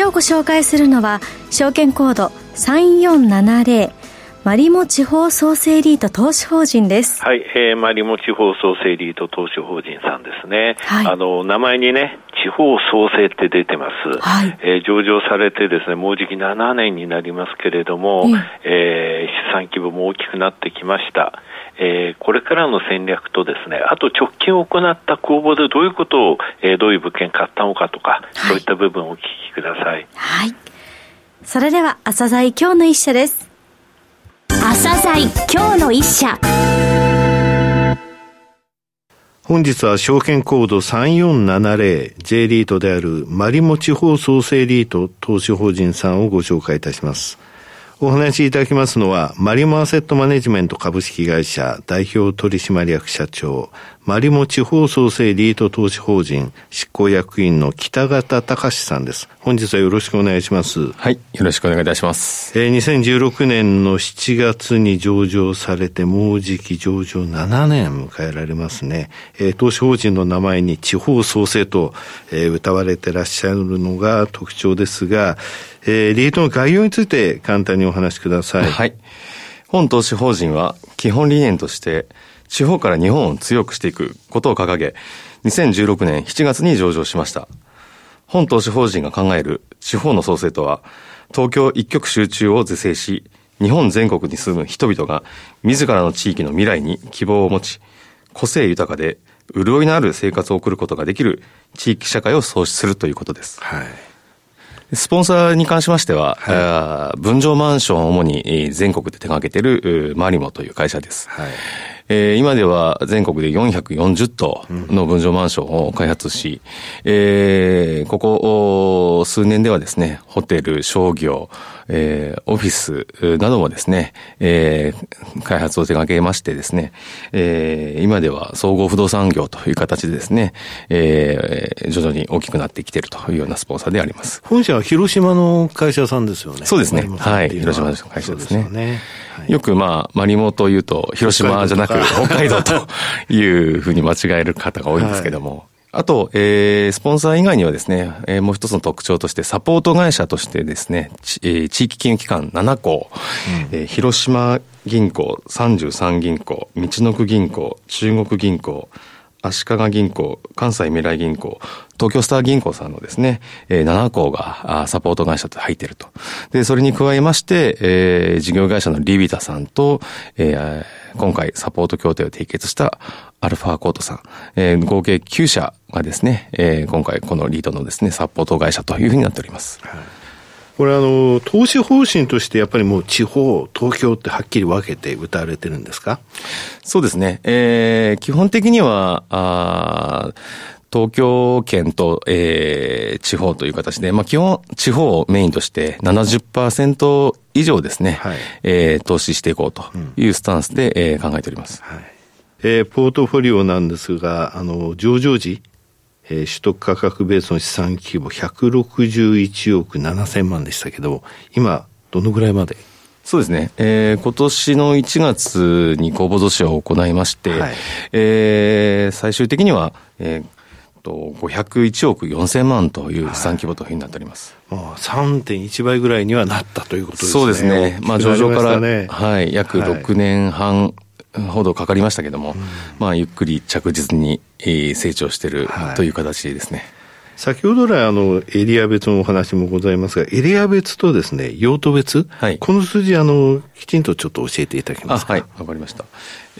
今日ご紹介するのは証券コード3470マリモ地方創生リート投資法人です。はい、えー、マリモ地方創生リート投資法人さんですね。はい、あの、名前にね、地方創生って出てます。はい、えー、上場されてですね、もうじき7年になりますけれども、うん、えー、資産規模も大きくなってきました。えー、これからの戦略とですね、あと直近行った公募でどういうことを、えー、どういう物件買ったのかとか、はい、そういった部分をお聞きください。はい。それでは、朝鮮今日の一社です。朝鮮今日の一社本日は証券コード 3470J リートであるマリモ地方創生リート投資法人さんをご紹介いたします。お話しいただきますのは、マリモアセットマネジメント株式会社代表取締役社長、マリモ地方創生リート投資法人執行役員の北方隆さんです。本日はよろしくお願いします。はい、よろしくお願いいたします。えー、2016年の7月に上場されて、もうじき上場7年迎えられますね。えー、投資法人の名前に地方創生と、えー、歌われてらっしゃるのが特徴ですが、えー、リートの概要について簡単にお話しください。はい。本投資法人は基本理念として、地方から日本を強くしていくことを掲げ、2016年7月に上場しました。本投資法人が考える地方の創生とは、東京一極集中を是正し、日本全国に住む人々が自らの地域の未来に希望を持ち、個性豊かで潤いのある生活を送ることができる地域社会を創出するということです。はい。スポンサーに関しましては、はい、分譲マンションを主に全国で手掛けているマリモという会社です。はいえー、今では全国で440棟の分譲マンションを開発し、えー、ここ数年ではですね、ホテル、商業、えー、オフィスなどもですね、えー、開発を手掛けましてですね、えー、今では総合不動産業という形でですね、えー、徐々に大きくなってきているというようなスポンサーであります。本社は広島の会社さんですよね。そうですね。はい。広島の会社ですね。よくまあ、マリモというと、広島じゃなく北海道と いうふうに間違える方が多いんですけども、はい。あと、えー、スポンサー以外にはですね、えー、もう一つの特徴として、サポート会社としてですね、ちえー、地域金融機関7行、うん、えー、広島銀行、33銀行、道のく銀行、中国銀行、足利銀行、関西未来銀行、東京スター銀行さんのですね、えー、7校がサポート会社と入っていると。で、それに加えまして、えー、事業会社のリビタさんと、えー、今回サポート協定を締結したアルファコートさん、えー、合計9社がですね、えー、今回このリードのですね、サポート会社というふうになっております。はいこれあの、投資方針としてやっぱりもう地方、東京ってはっきり分けて歌われてるんですか？そうですね。えー、基本的には、あ東京圏と、えー、地方という形で、まあ、基本、地方をメインとして70%以上ですね、はい、えー、投資していこうというスタンスで、うん、えー、考えております。はい、えー、ポートフォリオなんですが、あの、上場時、えー、取得価格ベースの資産規模161億7000万でしたけど、今、どのぐらいまで？そうですね。えー、今年の1月に公募増資を行いまして、はい、えー、最終的には、えー、と501億4000万という資産規模というふうになっております。はい、3.1倍ぐらいにはなったということですね。そうですね。まあ上場から、はい、約6年半ほどかかりましたけども、うん、まあゆっくり着実に成長しているという形ですね。はい先ほど来、あの、エリア別のお話もございますが、エリア別とですね、用途別、はい、この数字、あの、きちんとちょっと教えていただけますか？はい、わかりました。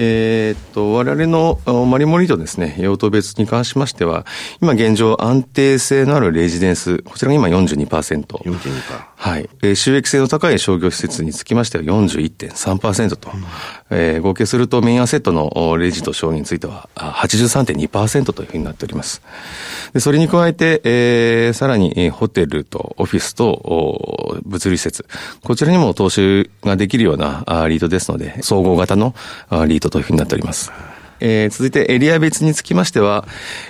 えー、っと、我々のマリモリートですね、用途別に関しましては、今現状安定性のあるレジデンス、こちらが今42%。42%。はい。えー、収益性の高い商業施設につきましては41.3%と、うん、えー、合計するとメインアセットのレジと商については83.2%というふうになっております。でそれに加えて、えー、さらにホテルとオフィスと物流施設、こちらにも投資ができるようなリードですので、総合型のリードというふうになっております。えー、続いてエリア別につきましては、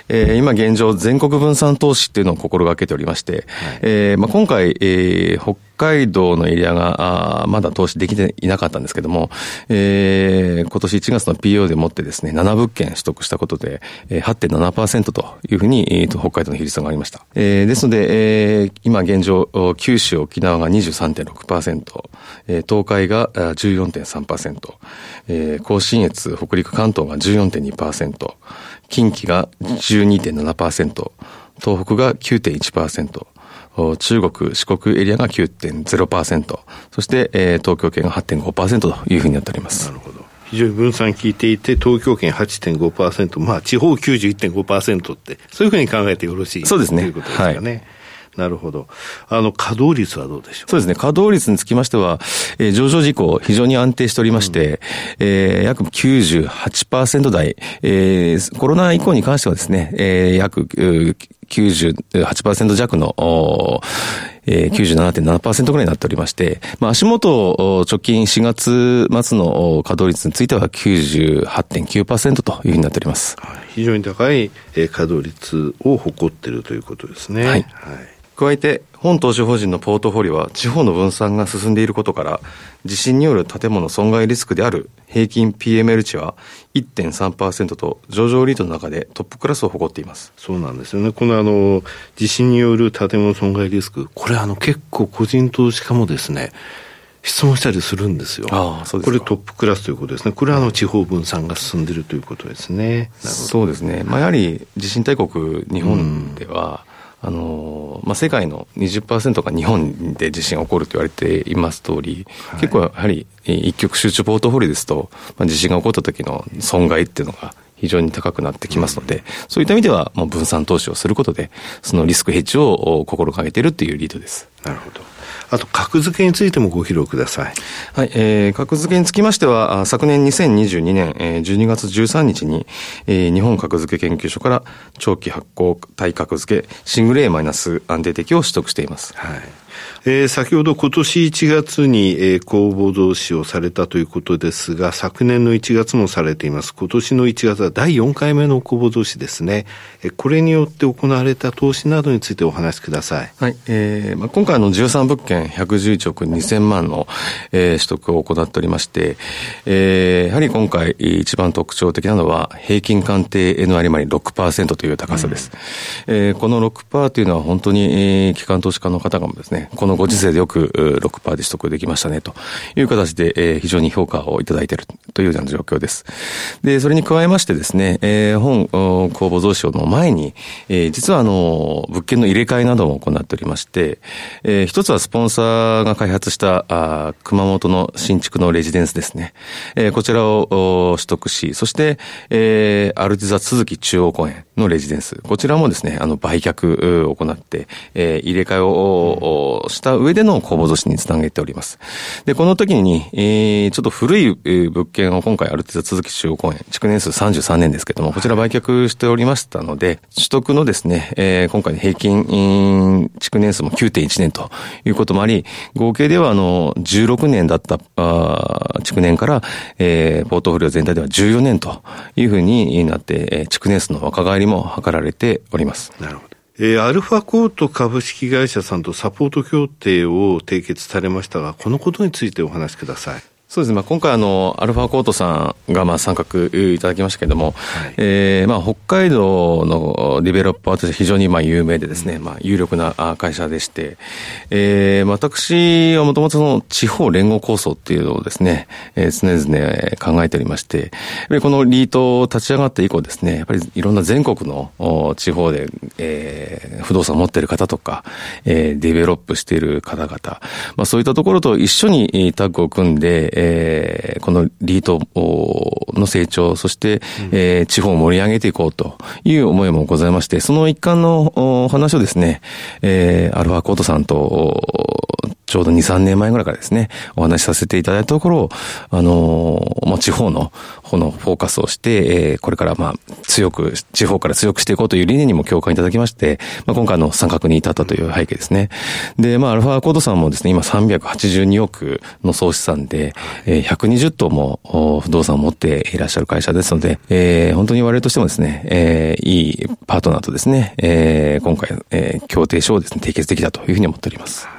えー、今現状全国分散投資っていうのを心がけておりまして、はい、えー、まあ、今回、えー、北海道のエリアが、あまだ投資できていなかったんですけども、えー、今年1月の PO でもってですね、7物件取得したことで、えー、8.7%というふうに、えー、と北海道の比率がありました。えー、ですので、えー、今現状、九州、沖縄が23.6%、えー、東海が14.3%、えー、甲信越、北陸、関東が14.2%、近畿が12.7%、東北が9.1%、中国、四国エリアが9.0%、そして、えー、東京圏が8.5%というふうになっております。なるほど。非常に分散効いていて、東京圏8.5%、まあ地方91.5%って、そういうふうに考えてよろしいそうですね。ということですかね。はいなるほど。あの、稼働率はどうでしょう？そうですね。稼働率につきましては、えー、上場事項非常に安定しておりまして、うん、えー、約98%台、えー、コロナ以降に関してはですね、えー、約98%弱の、えー、97.7%ぐらいになっておりまして、まあ、足元、直近4月末の稼働率については98.9%というふうになっております。非常に高い稼働率を誇っているということですね。はい、はい加えて、本投資法人のポートフォリオは地方の分散が進んでいることから、地震による建物損害リスクである平均 PML 値は1.3%と上場リートの中でトップクラスを誇っています。そうなんですよね。このあの、地震による建物損害リスク、これあの結構個人投資家もですね、質問したりするんですよ。ああ、そうですこれトップクラスということですね。これはあの地方分散が進んでいるということですね。そうですね。まあやはり地震大国日本では、あのまあ、世界の20%が日本で地震が起こると言われています通り、はい、結構やはり一極集中ポートフォリオですと、まあ、地震が起こった時の損害っていうのが非常に高くなってきますので、うん、そういった意味では、もう分散投資をすることで、そのリスクヘッジを心がけているというリードです。なるほど。あと、格付けについてもご披露ください。はい、えー、格付けにつきましては、昨年2022年、えー、12月13日に、えー、日本格付け研究所から長期発行対格付けシングル A マイナス安定的を取得しています。はい。えー、先ほど今年1月に、えー、公募増資をされたということですが、昨年の1月もされています。今年の1月は第4回目の公募増資ですね。えー、これによって行われた投資などについてお話しください。はい。えー、まあ、今回の13物件111億2000万の、えー、取得を行っておりまして、えー、やはり今回一番特徴的なのは、平均鑑定 N 割り6%という高さです。うん、えー、この6%というのは本当に、えー、機関投資家の方がですね、このご時世でよく6%で取得できましたね、という形で、えー、非常に評価をいただいているというような状況です。で、それに加えましてですね、えー、本公募増資の前に、えー、実はあの、物件の入れ替えなども行っておりまして、えー、一つはスポンサーが開発したあ熊本の新築のレジデンスですね。えー、こちらを取得し、そして、えー、アルティザ続き中央公園のレジデンス。こちらもですね、あの、売却を行って、えー、入れ替えをした上での公募増資につなげております。で、この時に、えー、ちょっと古い物件を今回ある程度続き中央公園、築年数33年ですけども、こちら売却しておりましたので、取得のですね、えー、今回の平均、築年数も9.1年ということもあり、合計ではあの、16年だった、あ築年から、えー、ポートフォリオ全体では14年というふうになって、築年数の若返りも図られております。なるほど。えー、アルファコート株式会社さんとサポート協定を締結されましたが、このことについてお話しください。そうですね。まあ、今回あの、アルファコートさんがまあ参画いただきましたけれども、はい、えー、まあ、北海道のディベロッパーとして非常にまあ有名でですね、うん、まあ、有力な会社でして、えー、私はもともとその地方連合構想っていうのをですね、えー、常々考えておりまして、やっぱりこのリート立ち上がって以降ですね、やっぱりいろんな全国の地方で、えー、不動産を持っている方とか、えー、ディベロップしている方々、まあ、そういったところと一緒にタッグを組んで、えー、このリートの成長、そして、うん、えー、地方を盛り上げていこうという思いもございまして、その一環のお話をですね、えー、アルファコートさんと、ちょうど2、3年前ぐらいからですね、お話しさせていただいたところ、あのまあ、地方の、このフォーカスをして、えー、これからまあ、強く、地方から強くしていこうという理念にも共感いただきまして、まあ、今回の参画に至ったという背景ですね。で、まあ、アルファコードさんもですね、今382億の総資産で、えー、120棟も不動産を持っていらっしゃる会社ですので、えー、本当に我々としてもですね、えー、いいパートナーとですね、えー、今回、えー、協定書をですね、締結できたというふうに思っております。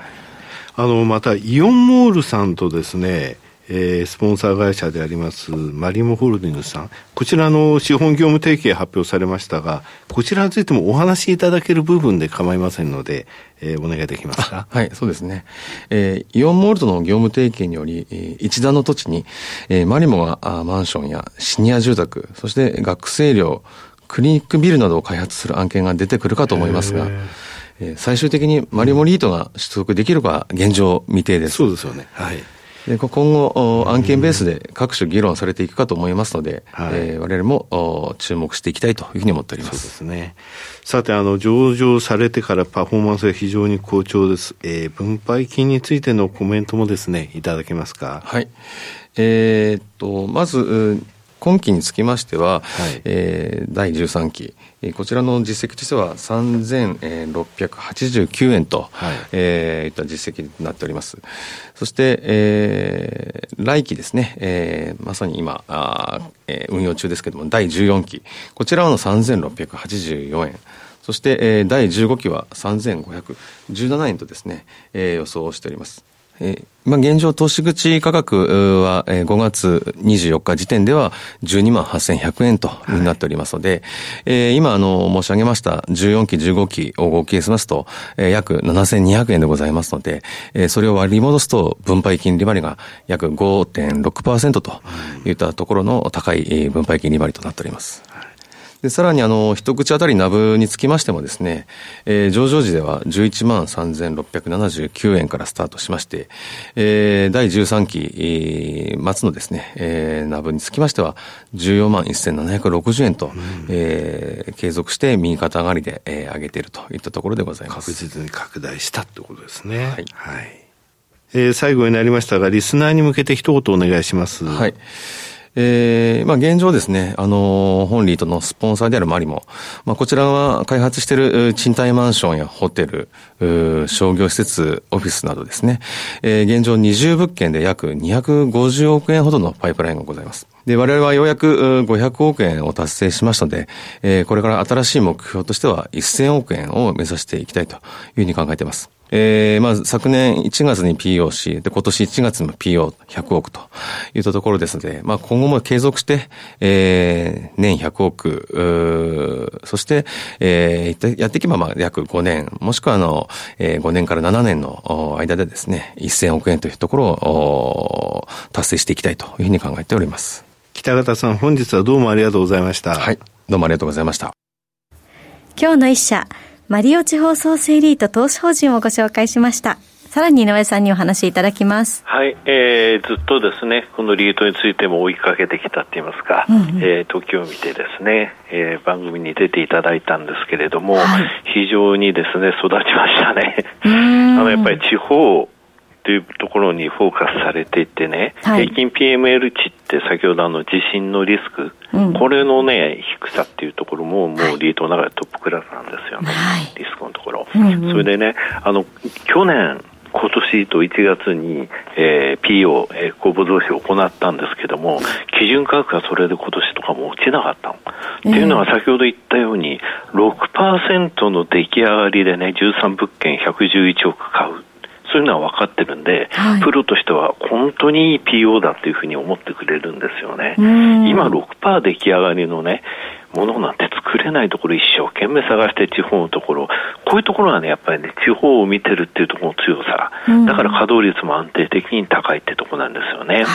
あの、また、イオンモールさんとですね、えー、スポンサー会社でありますマリモホールディングスさん、こちらの資本業務提携発表されましたが、こちらについてもお話しいただける部分で構いませんので、えー、お願いできますか？はい、そうですね。えー、イオンモールとの業務提携により、えー、一段の土地に、えー、マリモがあマンションやシニア住宅、そして学生寮、クリニックビルなどを開発する案件が出てくるかと思いますが、最終的にマリモリートが取得できるか現状未定です。そうですよね。はい。で今後、案件ベースで各種議論されていくかと思いますので、はいえー、我々も注目していきたいというふうに思っております。そうですね。さて、あの、上場されてからパフォーマンスが非常に好調です。えー、分配金についてのコメントもですね、いただけますか？はい。えー、っと、まず、今期につきましては、はい、えー、第13期、こちらの実績としては3689円と、はいえー、いった実績になっております。そして、えー、来期ですね、えー、まさに今あ、えー、運用中ですけれども、第14期、こちらはの3684円。そして、えー、第15期は3517円とですね、えー、予想をしております。えーまあ、現状、投資口価格は5月24日時点では12万8100円となっておりますので、はい、えー、今、あの、申し上げました14期、15期を合計しますと、えー、約7200円でございますので、えー、それを割り戻すと分配金利回りが約5.6%といったところの高い分配金利回りとなっております。で、さらにあの、一口当たりナブにつきましてもですね、えー、上場時では11万3679円からスタートしまして、えー、第13期、えー、末のですね、えー、ナブにつきましては14万1760円と、うん、えー、継続して右肩上がりで、えー、上げているといったところでございます。確実に拡大したってことですね。はい。はい。えー、最後になりましたが、リスナーに向けて一言お願いします。はい。えー、まあ現状ですね、あの、本リートのスポンサーであるマリモ、まあこちらは開発している賃貸マンションやホテル、商業施設、オフィスなどですね、えー、現状20物件で約250億円ほどのパイプラインがございます。で、我々はようやく500億円を達成しましたので、えー、これから新しい目標としては1000億円を目指していきたいというふうに考えています。えー、まあ、昨年1月に PO で、今年1月も PO100 億といったところですので、まあ、今後も継続して、えー、年100億、そして、えー、やっていけば、まあ、約5年、もしくは、あの、えー、5年から7年の間でですね、1000億円というところを達成していきたいというふうに考えております。北方さん、本日はどうもありがとうございました。はい、どうもありがとうございました。今日の一社、マリオ地方創生リート投資法人をご紹介しました。さらに井上さんにお話しいただきます。はい、えー、ずっとですね、このリートについても追いかけてきたって言いますか、うんうん、えー、時を見てですね、えー、番組に出ていただいたんですけれども、はい、非常にですね、育ちましたね。あの、やっぱり地方、というところにフォーカスされていてね、はい、平均 PML 値って先ほどあの地震のリスク、うん、これのね、低さっていうところももうリートの中でトップクラスなんですよ。ね、はい、リスクのところ。うんうん、それでね、あの、去年、今年と1月に、えー、PO、えー、公募増資を行ったんですけども、基準価格がそれで今年とかも落ちなかったの。っていうのは先ほど言ったように、6%の出来上がりでね、13物件111億買う。そういうのは分かってるんで、はい、プロとしては本当にいい PO だというふうに思ってくれるんですよね。今6%出来上がりのね、ものなんて作れないところ一生懸命探して地方のところ、こういうところはね、やっぱりね、地方を見てるっていうところの強さ、だから稼働率も安定的に高いってところなんですよね。はい、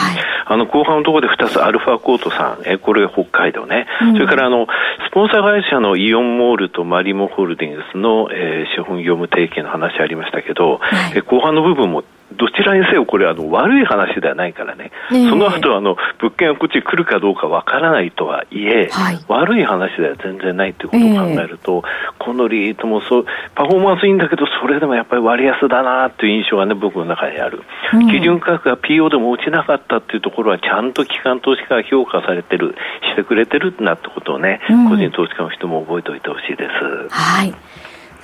あの、後半のところで2つ、アルファコートさん、え、これ北海道ね、うん、それからあの、スポンサー会社のイオンモールとマリモホールディングスの、えー、資本業務提携の話ありましたけど、はい、え後半の部分もどちらにせよこれあの悪い話ではないからね、ねその後あの物件がこっちに来るかどうかわからないとはいえ、はい、悪い話では全然ないということを考えると、えー、このリートもそうパフォーマンスいいんだけどそれでもやっぱり割安だなという印象がね僕の中にある、うん、基準価格が PO でも落ちなかったっていうところはちゃんと機関投資家が評価されてるしてくれてるなってことをね、うん、個人投資家の人も覚えておいてほしいです。はい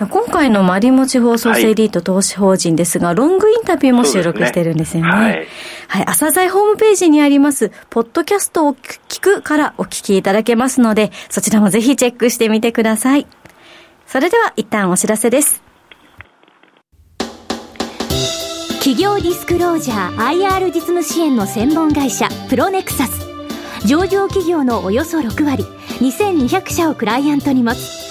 今回のマリモ地方創生リート投資法人ですが、はい、ロングインタビューも収録してるんですよね。ねはい、はい。朝鮮ホームページにあります、ポッドキャストを聞くからお聞きいただけますので、そちらもぜひチェックしてみてください。それでは一旦お知らせです。企業ディスクロージャー IR 実務支援の専門会社プロネクサス上場企業のおよそ6割2200社をクライアントに持つ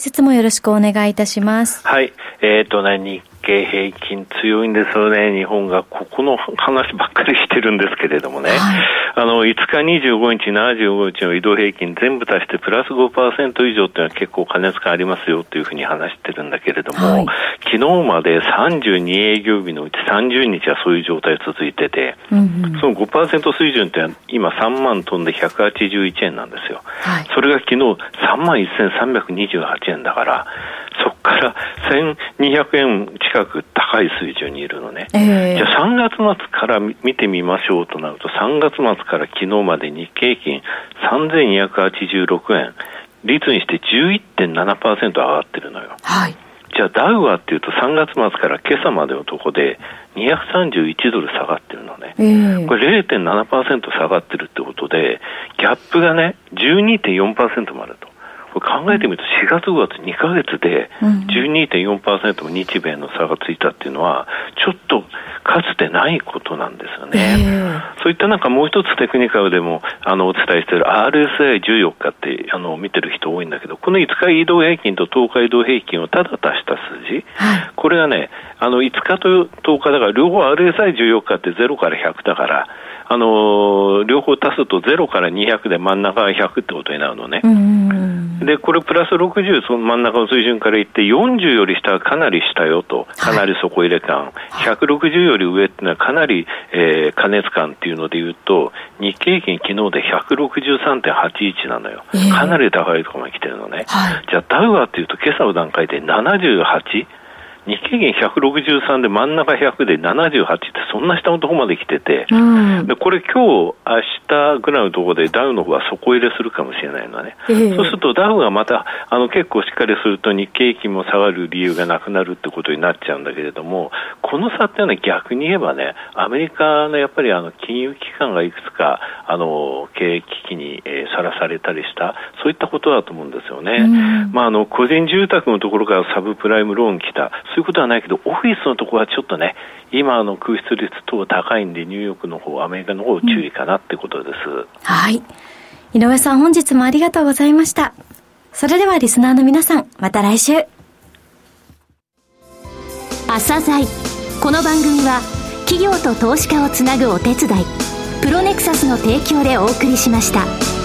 説もよろしくお願いいたします。はい。えっ、ー、とね、日経平均強いんですよね。日本がここの話ばっかりしてるんですけれどもね。はい、あの、5日25日、75日の移動平均全部足してプラス5%以上っていうのは結構加熱感ありますよというふうに話してるんだけれども、はい、昨日まで32営業日のうち30日はそういう状態続いてて、うんうん、その5%水準って今3万飛んで181円なんですよ。はい、それが昨日3万1328円だから、そこから1200円近く高い水準にいるのね、えー、じゃあ3月末から見てみましょうとなると、3月末から昨日まで日経平均3286円、率にして11.7%上がってるのよ。はい。じゃあダウはっていうと3月末から今朝までのとこで231ドル下がってるのね。えー、これ0.7%下がってるってことで、ギャップがね、12.4%もある考えてみると4月5月2か月で12.4%も日米の差がついたっていうのはちょっとかつてないことなんですよね、えー、そういったなんかもう一つテクニカルでもあのお伝えしている RSI14 日ってあの見てる人多いんだけどこの5日移動平均と10日移動平均をただ足した数字、はい、これがねあの5日と10日だから両方 RSI14 日って0から100だからあの両方足すと0から200で真ん中が100ってことになるのね。で、これプラス60、その真ん中の水準からいって、40より下はかなり下よと、かなり底入れ感、はい、160より上っていうのはかなり、えー、加熱感っていうので言うと、日経平均昨日で163.81なのよ、えー、かなり高いところまで来てるのね。はい、じゃあ、ダウはっていうと、今朝の段階で78。日経平均163で真ん中100で78ってそんな下のところまで来てて、うん、でこれ今日明日ぐらいのところでダウの方は底入れするかもしれないのね、えー、そうするとダウがまたあの結構しっかりすると日経平均も下がる理由がなくなるってことになっちゃうんだけれどもこの差っていうのは逆に言えばねアメリカのやっぱりあの金融機関がいくつかあの経営危機にさら、されたりしたそういったことだと思うんですよね、うん、まあ、あの個人住宅のところからサブプライムローン来たそういうことはないけど、オフィスのところはちょっとね、今の空室率等高いんで、ニューヨークの方、アメリカの方注意かなってことです。うん、はい。井上さん、本日もありがとうございました。それではリスナーの皆さん、また来週。朝鮮この番組は、企業と投資家をつなぐお手伝い、プロネクサスの提供でお送りしました。